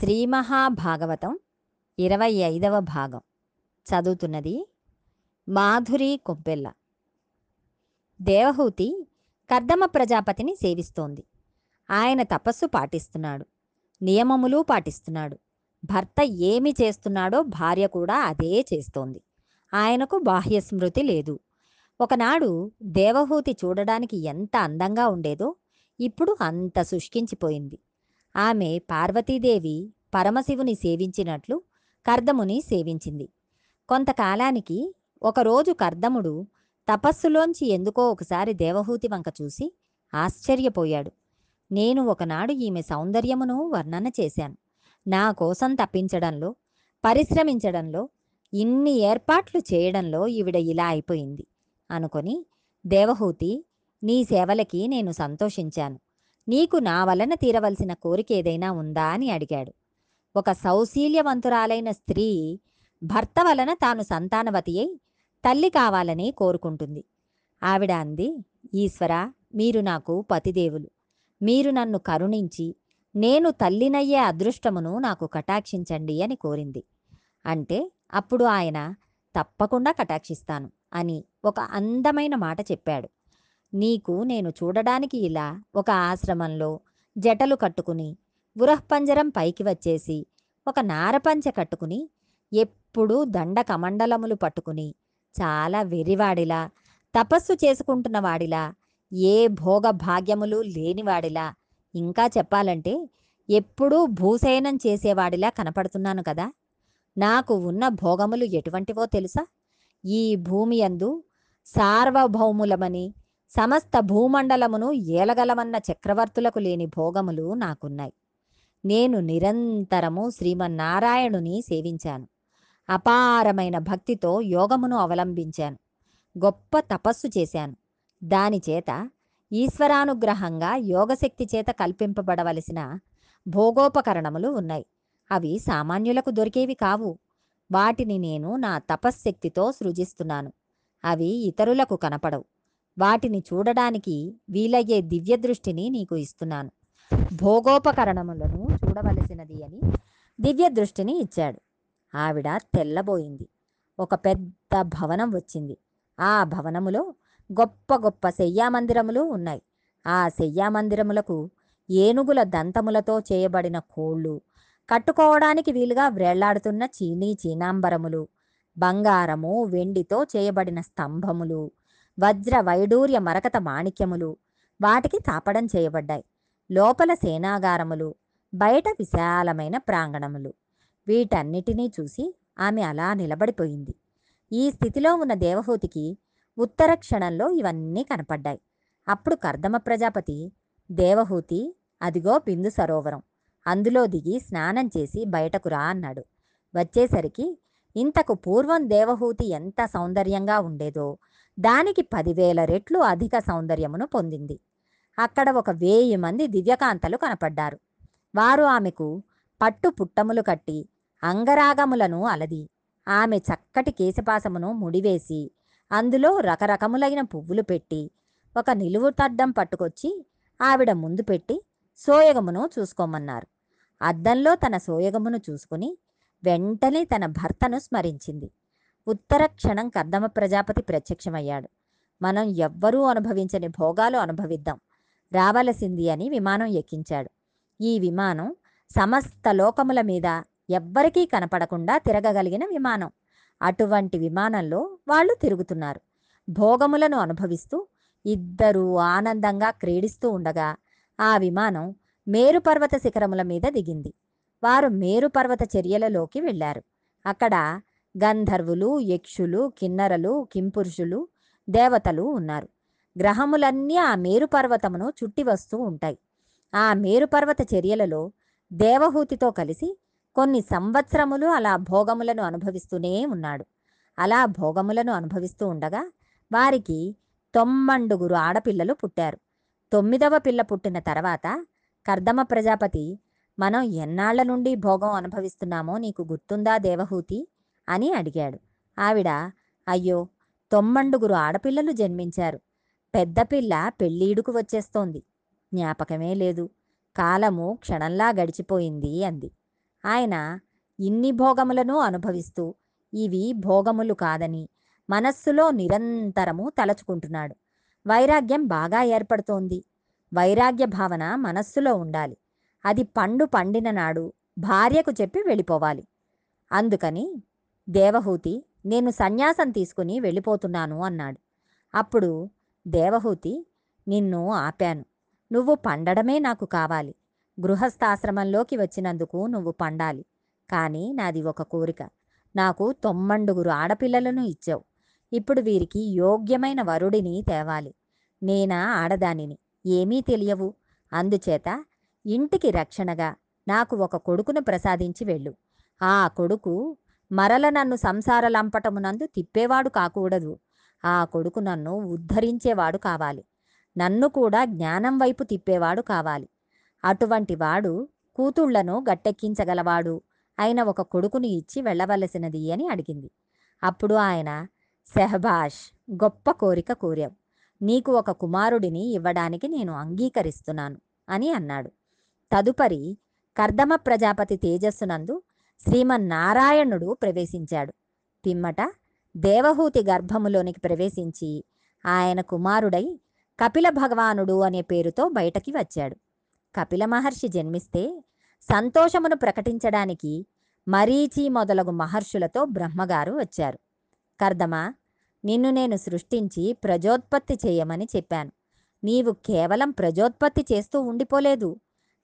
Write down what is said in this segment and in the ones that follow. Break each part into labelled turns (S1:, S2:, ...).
S1: శ్రీ మహాభాగవతం ఇరవై ఐదవ భాగం. చదువుతున్నది మాధురి కొబ్బెల్ల దేవహూతి కర్దమ ప్రజాపతిని సేవిస్తోంది. ఆయన తపస్సు పాటిస్తున్నాడు. నియమములు పాటిస్తున్నాడు. భర్త ఏమి చేస్తున్నాడో భార్య కూడా అదే చేస్తోంది. ఆయనకు బాహ్య స్మృతి లేదు. ఒకనాడు దేవహూతి చూడడానికి ఎంత అందంగా ఉండేదో ఇప్పుడు అంత శుష్కించిపోయింది. ఆమె పార్వతీదేవి పరమశివుని సేవించినట్లు కర్దముని సేవించింది. కొంతకాలానికి ఒకరోజు కర్దముడు తపస్సులోంచి ఎందుకో ఒకసారి దేవహూతి వంక చూసి ఆశ్చర్యపోయాడు. నేను ఒకనాడు ఈమె సౌందర్యమును వర్ణన చేశాను. నా కోసం తప్పించడంలో పరిశ్రమించడంలో ఇన్ని ఏర్పాట్లు చేయడంలో ఈవిడ ఇలా అయిపోయింది అనుకొని దేవహూతి నీ సేవలకి నేను సంతోషించాను. నీకు నా వలన తీరవలసిన కోరిక ఏదైనా ఉందా అని అడిగాడు. ఒక సౌశీల్యవంతురాలైన స్త్రీ భర్త వలన తాను సంతానవతి అయి తల్లి కావాలని కోరుకుంటుంది. ఆవిడ అంది ఈశ్వర మీరు నాకు పతిదేవులు. మీరు నన్ను కరుణించి నేను తల్లినయ్యే అదృష్టమును నాకు కటాక్షించండి అని కోరింది. అంటే అప్పుడు ఆయన తప్పకుండా కటాక్షిస్తాను అని ఒక అందమైన మాట చెప్పాడు. నీకు నేను చూడడానికి ఇలా ఒక ఆశ్రమంలో జటలు కట్టుకుని ఉరహ్పంజరం పైకి వచ్చేసి ఒక నారపంచ కట్టుకుని ఎప్పుడూ దండ కమండలములు పట్టుకుని చాలా వెరివాడిలా తపస్సు చేసుకుంటున్న వాడిలా ఏ భోగ భాగ్యములు లేనివాడిలా ఇంకా చెప్పాలంటే ఎప్పుడూ భూశయనం చేసేవాడిలా కనపడుతున్నాను కదా. నాకు ఉన్న భోగములు ఎటువంటివో తెలుసా? ఈ భూమి అందు సార్వభౌములమని సమస్త భూమండలమును ఏలగలమన్న చక్రవర్తులకు లేని భోగములు నాకున్నాయి. నేను నిరంతరము శ్రీమన్నారాయణుని సేవించాను. అపారమైన భక్తితో యోగమును అవలంబించాను. గొప్ప తపస్సు చేశాను. దానిచేత ఈశ్వరానుగ్రహంగా యోగశక్తి చేత కల్పింపబడవలసిన భోగోపకరణములు ఉన్నాయి. అవి సామాన్యులకు దొరికేవి కావు. వాటిని నేను నా తపశ్శక్తితో సృజిస్తున్నాను. అవి ఇతరులకు కనపడవు. వాటిని చూడడానికి వీలయ్యే దివ్య దృష్టిని నీకు ఇస్తున్నాను. భోగోపకరణములను చూడవలసినది అని దివ్య దృష్టిని ఇచ్చాడు. ఆవిడ తెల్లబోయింది. ఒక పెద్ద భవనం వచ్చింది. ఆ భవనములో గొప్ప గొప్ప శయ్యామందిరములు ఉన్నాయి. ఆ శయ్యామందిరములకు ఏనుగుల దంతములతో చేయబడిన కోళ్ళు కట్టుకోవడానికి వీలుగా వ్రేళ్ళాడుతున్న చీనీ చీనాంబరములు బంగారము వెండితో చేయబడిన స్తంభములు వజ్ర వైడూర్య మరకత మాణిక్యములు వాటికి తాపడం చేయబడ్డాయి. లోపల సేనాగారములు బయట విశాలమైన ప్రాంగణములు. వీటన్నిటినీ చూసి ఆమె అలా నిలబడిపోయింది. ఈ స్థితిలో ఉన్న దేవహూతికి ఉత్తర క్షణంలో ఇవన్నీ కనపడ్డాయి. అప్పుడు కర్దమ ప్రజాపతి దేవహూతి అదిగో బిందు సరోవరం. అందులో దిగి స్నానం చేసి బయటకు రా అన్నాడు. వచ్చేసరికి ఇంతకు పూర్వం దేవహూతి ఎంత సౌందర్యంగా ఉండేదో దానికి పదివేల రెట్లు అధిక సౌందర్యమును పొందింది. అక్కడ ఒక వేయి మంది దివ్యకాంతలు కనపడ్డారు. వారు ఆమెకు పట్టు పుట్టములు కట్టి అంగరాగములను అలది. ఆమె చక్కటి కేశపాసమును ముడివేసి అందులో రకరకములైన పువ్వులు పెట్టి ఒక నిలువు తడ్డం పట్టుకొచ్చి ఆవిడ ముందు పెట్టి సోయగమును చూసుకోమన్నారు. అద్దంలో తన సోయగమును చూసుకుని వెంటనే తన భర్తను స్మరించింది. ఉత్తర క్షణం కర్దమ ప్రజాపతి ప్రత్యక్షమయ్యాడు. మనం ఎవ్వరూ అనుభవించని భోగాలు అనుభవిద్దాం. రావలసింది అని విమానం ఎక్కించాడు. ఈ విమానం సమస్త లోకముల మీద ఎవ్వరికీ కనపడకుండా తిరగగలిగిన విమానం. అటువంటి విమానంలో వాళ్ళు తిరుగుతున్నారు. భోగములను అనుభవిస్తూ ఇద్దరూ ఆనందంగా క్రీడిస్తూ ఉండగా ఆ విమానం మేరుపర్వత శిఖరముల మీద దిగింది. వారు మేరుపర్వత చర్యలలోకి వెళ్ళారు. అక్కడ గంధర్వులు యక్షులు కిన్నరలు కింపురుషులు దేవతలు ఉన్నారు. గ్రహములన్నీ ఆ మేరుపర్వతమును చుట్టి వస్తూ ఉంటాయి. ఆ మేరుపర్వత చర్యలలో దేవహూతితో కలిసి కొన్ని సంవత్సరములు అలా భోగములను అనుభవిస్తూనే ఉన్నాడు. అలా భోగములను అనుభవిస్తూ ఉండగా వారికి తొమ్మండుగురు ఆడపిల్లలు పుట్టారు. తొమ్మిదవ పిల్ల పుట్టిన తర్వాత కర్దమ ప్రజాపతి మనం ఎన్నాళ్ళ నుండి భోగం అనుభవిస్తున్నామో నీకు గుర్తుందా దేవహూతి? అని అడిగాడు. ఆవిడ అయ్యో తొమ్మండుగురు ఆడపిల్లలు జన్మించారు. పెద్దపిల్ల పెళ్ళీడుకు వచ్చేస్తోంది. జ్ఞాపకమే లేదు. కాలము క్షణంలా గడిచిపోయింది అంది. ఆయన ఇన్ని భోగములను అనుభవిస్తూ ఇవి భోగములు కాదని మనస్సులో నిరంతరము తలచుకుంటున్నాడు. వైరాగ్యం బాగా ఏర్పడుతోంది. వైరాగ్య భావన మనస్సులో ఉండాలి. అది పండు పండిన నాడు భార్యకు చెప్పి వెళ్ళిపోవాలి. అందుకని దేవహూతి నేను సన్యాసం తీసుకుని వెళ్ళిపోతున్నాను అన్నాడు. అప్పుడు దేవహూతి నిన్ను ఆపాను. నువ్వు పండడమే నాకు కావాలి. గృహస్థాశ్రమంలోకి వచ్చినందుకు నువ్వు పండాలి. కానీ నాది ఒక కోరిక. నాకు తొమ్మండుగురు ఆడపిల్లలను ఇచ్చావు. ఇప్పుడు వీరికి యోగ్యమైన వరుడిని తేవాలి. నేనా ఆడదానిని? ఏమీ తెలియవు. అందుచేత ఇంటికి రక్షణగా నాకు ఒక కొడుకును ప్రసాదించి వెళ్ళు. ఆ కొడుకు మరల నన్ను సంసార లంపటమునందు తిప్పేవాడు కాకూడదు. ఆ కొడుకు నన్ను ఉద్ధరించేవాడు కావాలి. నన్ను కూడా జ్ఞానం వైపు తిప్పేవాడు కావాలి. అటువంటి వాడు కూతుళ్ళను గట్టెక్కించగలవాడు అయిన ఒక కొడుకుని ఇచ్చి వెళ్ళవలసినది అని అడిగింది. అప్పుడు ఆయన సెహబాష్ గొప్ప కోరిక కోరావు. నీకు ఒక కుమారుడిని ఇవ్వడానికి నేను అంగీకరిస్తున్నాను అని అన్నాడు. తదుపరి కర్దమ ప్రజాపతి తేజస్సునందు శ్రీమన్నారాయణుడు ప్రవేశించాడు. పిమ్మట దేవహూతి గర్భములోనికి ప్రవేశించి ఆయన కుమారుడై కపిల భగవానుడు అనే పేరుతో బయటకి వచ్చాడు. కపిల మహర్షి జన్మిస్తే సంతోషమును ప్రకటించడానికి మరీచి మొదలగు మహర్షులతో బ్రహ్మగారు వచ్చారు. కర్దమా నిన్ను నేను సృష్టించి ప్రజోత్పత్తి చేయమని చెప్పాను. నీవు కేవలం ప్రజోత్పత్తి చేస్తూ ఉండిపోలేదు.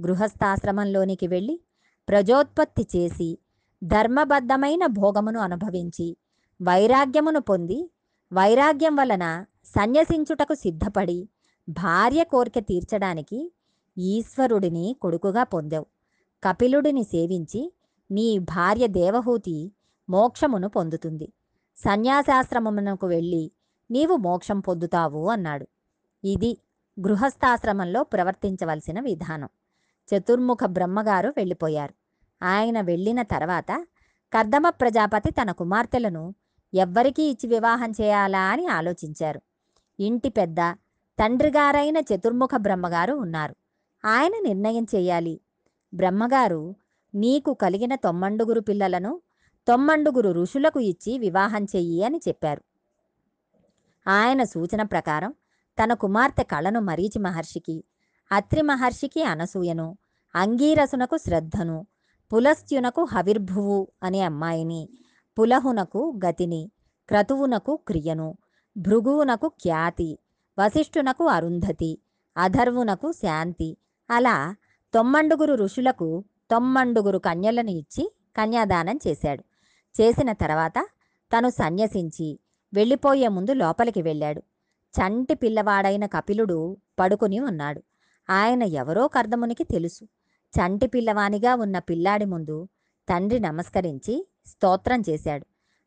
S1: గృహస్థాశ్రమంలోనికి వెళ్ళి ప్రజోత్పత్తి చేసి ధర్మబద్ధమైన భోగమును అనుభవించి వైరాగ్యమును పొంది వైరాగ్యం వలన సన్యసించుటకు సిద్ధపడి భార్య కోరిక తీర్చడానికి ఈశ్వరుడిని కొడుకుగా పొందావు. కపిలుడిని సేవించి నీ భార్య దేవహూతి మోక్షమును పొందుతుంది. సన్యాసాశ్రమమునకు వెళ్ళి నీవు మోక్షం పొందుతావు అన్నాడు. ఇది గృహస్థాశ్రమంలో ప్రవర్తించవలసిన విధానం. చతుర్ముఖ బ్రహ్మగారు వెళ్ళిపోయారు. ఆయన వెళ్ళిన తర్వాత కర్దమ ప్రజాపతి తన కుమార్తెలను ఎవ్వరికీ ఇచ్చి వివాహం చేయాలా అని ఆలోచించారు. ఇంటి పెద్ద తండ్రిగారైన చతుర్ముఖ బ్రహ్మగారు ఉన్నారు. ఆయన నిర్ణయం చేయాలి. బ్రహ్మగారు నీకు కలిగిన తొమ్మండుగురు పిల్లలను తొమ్మండుగురు ఋషులకు ఇచ్చి వివాహం చెయ్యి అని చెప్పారు. ఆయన సూచన ప్రకారం తన కుమార్తె కళను మరీచి మహర్షికి అత్రి మహర్షికి అనసూయను అంగీరసునకు శ్రద్ధను పులస్త్యునకు హవిర్భువు అనే అమ్మాయిని పులహునకు గతిని క్రతువునకు క్రియను భృగువునకు ఖ్యాతి వశిష్ఠునకు అరుంధతి అధర్వునకు శాంతి అలా తొమ్మండుగురు ఋషులకు తొమ్మండుగురు కన్యలను ఇచ్చి కన్యాదానం చేశాడు. చేసిన తర్వాత తను సన్యసించి వెళ్ళిపోయే ముందు లోపలికి వెళ్ళాడు. చంటి పిల్లవాడైన కపిలుడు పడుకుని ఉన్నాడు. ఆయన ఎవరో కర్దమునికి తెలుసు. చంటి పిల్లవానిగా ఉన్న పిల్లాడి ముందు తండ్రి నమస్కరించి స్తోత్రం చేశాడు.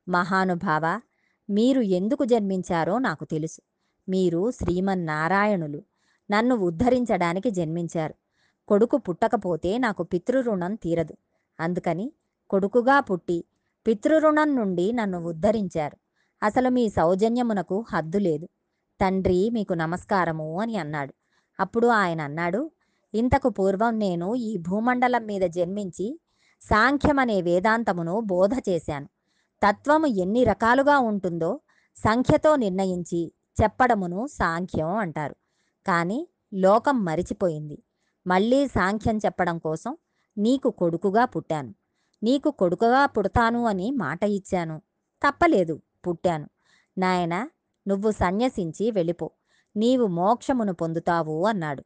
S1: మహానుభావ మీరు ఎందుకు జన్మించారో నాకు తెలుసు. మీరు శ్రీమన్నారాయణులు. నన్ను ఉద్ధరించడానికి జన్మించారు. కొడుకు పుట్టకపోతే నాకు పితృరుణం తీరదు. అందుకని కొడుకుగా పుట్టి పితృరుణం నుండి నన్ను ఉద్ధరించారు. అసలు మీ సౌజన్యమునకు హద్దు లేదు. తండ్రి మీకు నమస్కారము అని అన్నాడు. అప్పుడు ఆయన అన్నాడు ఇంతకు పూర్వం నేను ఈ భూమండలం మీద జన్మించి సాంఖ్యమనే వేదాంతమును బోధ చేశాను. తత్వము ఎన్ని రకాలుగా ఉంటుందో సంఖ్యతో నిర్ణయించి చెప్పడమును సాంఖ్యం అంటారు. కానీ లోకం మరిచిపోయింది. మళ్ళీ సాంఖ్యం చెప్పడం కోసం నీకు కొడుకుగా పుట్టాను. నీకు కొడుకుగా పుడతాను అని మాట ఇచ్చాను. తప్పలేదు పుట్టాను. నాయన నువ్వు సన్యసించి వెళ్ళిపో. నీవు మోక్షమును పొందుతావు అన్నాడు.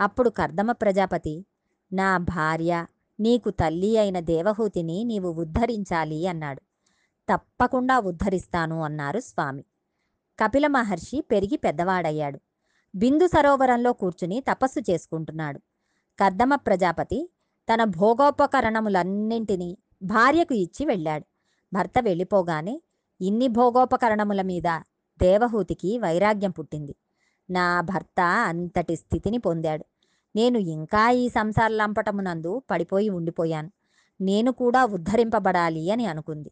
S1: అప్పుడు కర్దమ ప్రజాపతి నా భార్య నీకు తల్లి అయిన దేవహూతిని నీవు ఉద్ధరించాలి అన్నాడు. తప్పకుండా ఉద్ధరిస్తాను అన్నారు స్వామి. కపిల మహర్షి పెరిగి పెద్దవాడయ్యాడు. బిందు సరోవరంలో కూర్చుని తపస్సు చేసుకుంటున్నాడు. కర్దమ ప్రజాపతి తన భోగోపకరణములన్నింటినీ భార్యకు ఇచ్చి వెళ్ళాడు. భర్త వెళ్ళిపోగానే ఇన్ని భోగోపకరణముల మీద దేవహూతికి వైరాగ్యం పుట్టింది. నా భర్త అంతటి స్థితిని పొందాడు. నేను ఇంకా ఈ సంసార లంపటమునందు పడిపోయి ఉండిపోయాను. నేను కూడా ఉద్ధరింపబడాలి అని అనుకుంది.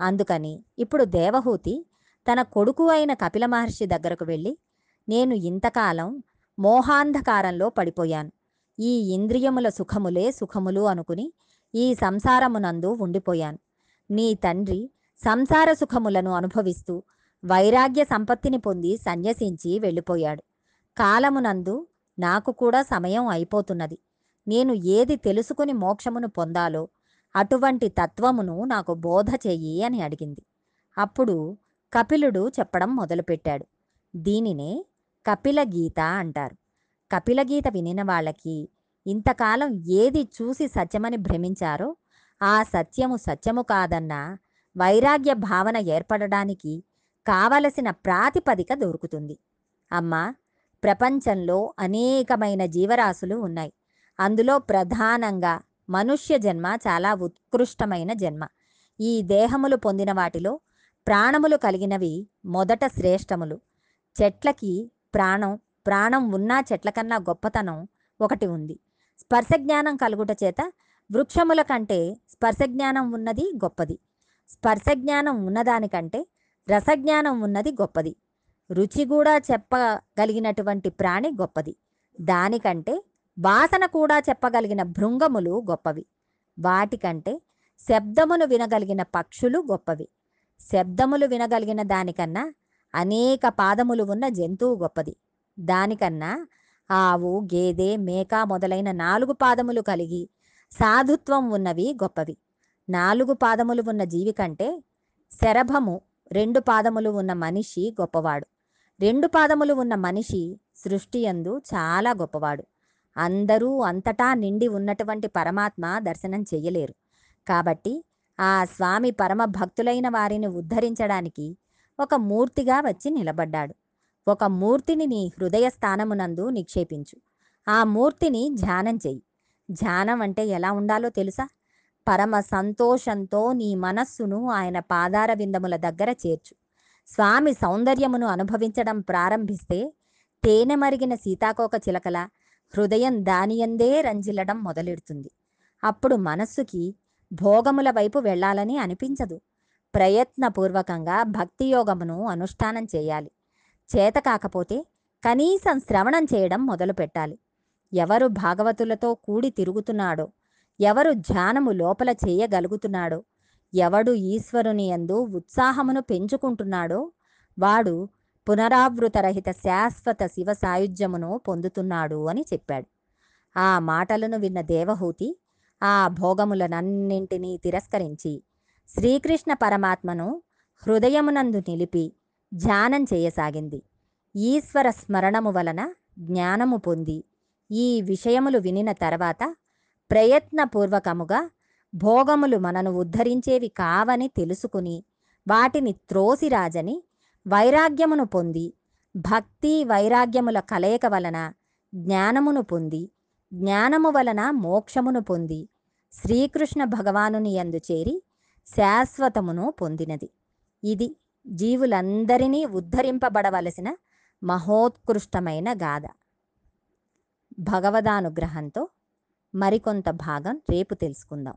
S1: అందుకని ఇప్పుడు దేవహూతి తన కొడుకు అయిన కపిల మహర్షి దగ్గరకు వెళ్ళి నేను ఇంతకాలం మోహాంధకారంలో పడిపోయాను. ఈ ఇంద్రియముల సుఖములే సుఖములు అనుకుని ఈ సంసారమునందు ఉండిపోయాను. నీ తండ్రి సంసార సుఖములను అనుభవిస్తూ వైరాగ్య సంపత్తిని పొంది సన్యసించి వెళ్ళిపోయాడు. కాలమునందు నాకు కూడా సమయం అయిపోతున్నది. నేను ఏది తెలుసుకుని మోక్షమును పొందాలో అటువంటి తత్వమును నాకు బోధ చెయ్యి అని అడిగింది. అప్పుడు కపిలుడు చెప్పడం మొదలుపెట్టాడు. దీనినే కపిల గీత అంటారు. కపిల గీత వినిన వాళ్ళకి ఇంతకాలం ఏది చూసి సత్యమని భ్రమించారో ఆ సత్యము సత్యము కాదన్న వైరాగ్య భావన ఏర్పడడానికి కావలసిన ప్రాతిపదిక దొరుకుతుంది. అమ్మా ప్రపంచంలో అనేకమైన జీవరాశులు ఉన్నాయి. అందులో ప్రధానంగా మనుష్య జన్మ చాలా ఉత్కృష్టమైన జన్మ. ఈ దేహములు పొందిన వాటిలో ప్రాణములు కలిగినవి మొదట శ్రేష్టములు. చెట్లకి ప్రాణం ప్రాణం ఉన్న చెట్ల కన్నా గొప్పతనం ఒకటి ఉంది. స్పర్శ జ్ఞానం కలుగుట చేత వృక్షముల కంటే స్పర్శ జ్ఞానం ఉన్నది గొప్పది. స్పర్శ జ్ఞానం ఉన్నదానికంటే రసజ్ఞానం ఉన్నది గొప్పది. రుచి కూడా చెప్పగలిగినటువంటి ప్రాణి గొప్పది. దానికంటే వాసన కూడా చెప్పగలిగిన భృంగములు గొప్పవి. వాటికంటే శబ్దమును వినగలిగిన పక్షులు గొప్పవి. శబ్దములు వినగలిగిన దానికన్నా అనేక పాదములు ఉన్న జంతువు గొప్పది. దానికన్నా ఆవు గేదె మేక మొదలైన నాలుగు పాదములు కలిగి సాధుత్వం ఉన్నవి గొప్పవి. నాలుగు పాదములు ఉన్న జీవి కంటే శరభము రెండు పాదములు ఉన్న మనిషి గొప్పవాడు. రెండు పాదములు ఉన్న మనిషి సృష్టి యందు చాలా గొప్పవాడు. అందరూ అంతటా నిండి ఉన్నటువంటి పరమాత్మ దర్శనం చెయ్యలేరు. కాబట్టి ఆ స్వామి పరమ భక్తులైన వారిని ఉద్ధరించడానికి ఒక మూర్తిగా వచ్చి నిలబడ్డాడు. ఒక మూర్తిని నీ హృదయ స్థానమునందు నిక్షేపించు. ఆ మూర్తిని ధ్యానం చెయ్యి. ధ్యానం అంటే ఎలా ఉండాలో తెలుసా? పరమ సంతోషంతో నీ మనస్సును ఆయన పాదార విందముల దగ్గర చేర్చు. స్వామి సౌందర్యమును అనుభవించడం ప్రారంభిస్తే తేనె మరిగిన సీతాకోక చిలకల హృదయం దానియందే రంజిల్లడం మొదలెడుతుంది. అప్పుడు మనస్సుకి భోగముల వైపు వెళ్ళాలని అనిపించదు. ప్రయత్నపూర్వకంగా భక్తి యోగమును అనుష్ఠానం చేయాలి. చేత కాకపోతే కనీసం శ్రవణం చేయడం మొదలు పెట్టాలి ఎవరు భాగవతులతో కూడి తిరుగుతున్నాడో ఎవరు ధ్యానము లోపల చేయగలుగుతున్నాడో? ఎవడు ఈశ్వరుని యందు ఉత్సాహమును పెంచుకుంటున్నాడో? వాడు పునరావృతరహిత శాశ్వత శివ సాయుధ్యమును పొందుతున్నాడు అని చెప్పాడు. ఆ మాటలను విన్న దేవహూతి ఆ భోగములనన్నింటినీ తిరస్కరించి శ్రీకృష్ణ పరమాత్మను హృదయమునందు నిలిపి ధ్యానం చేయసాగింది. ఈశ్వర స్మరణము వలన జ్ఞానము పొంది ఈ విషయములు వినిన తర్వాత ప్రయత్నపూర్వకముగా భోగములు మనను ఉద్ధరించేవి కావని తెలుసుకుని వాటిని త్రోసిరాజని వైరాగ్యమును పొంది భక్తి వైరాగ్యముల కలయిక వలన జ్ఞానమును పొంది జ్ఞానము వలన మోక్షమును పొంది శ్రీకృష్ణ భగవానుని యందు చేరి శాశ్వతమును పొందినది. ఇది జీవులందరినీ ఉద్ధరింపబడవలసిన మహోత్కృష్టమైన గాథ. భగవదానుగ్రహంతో మరికొంత భాగం రేపు తెలుసుకుందాం.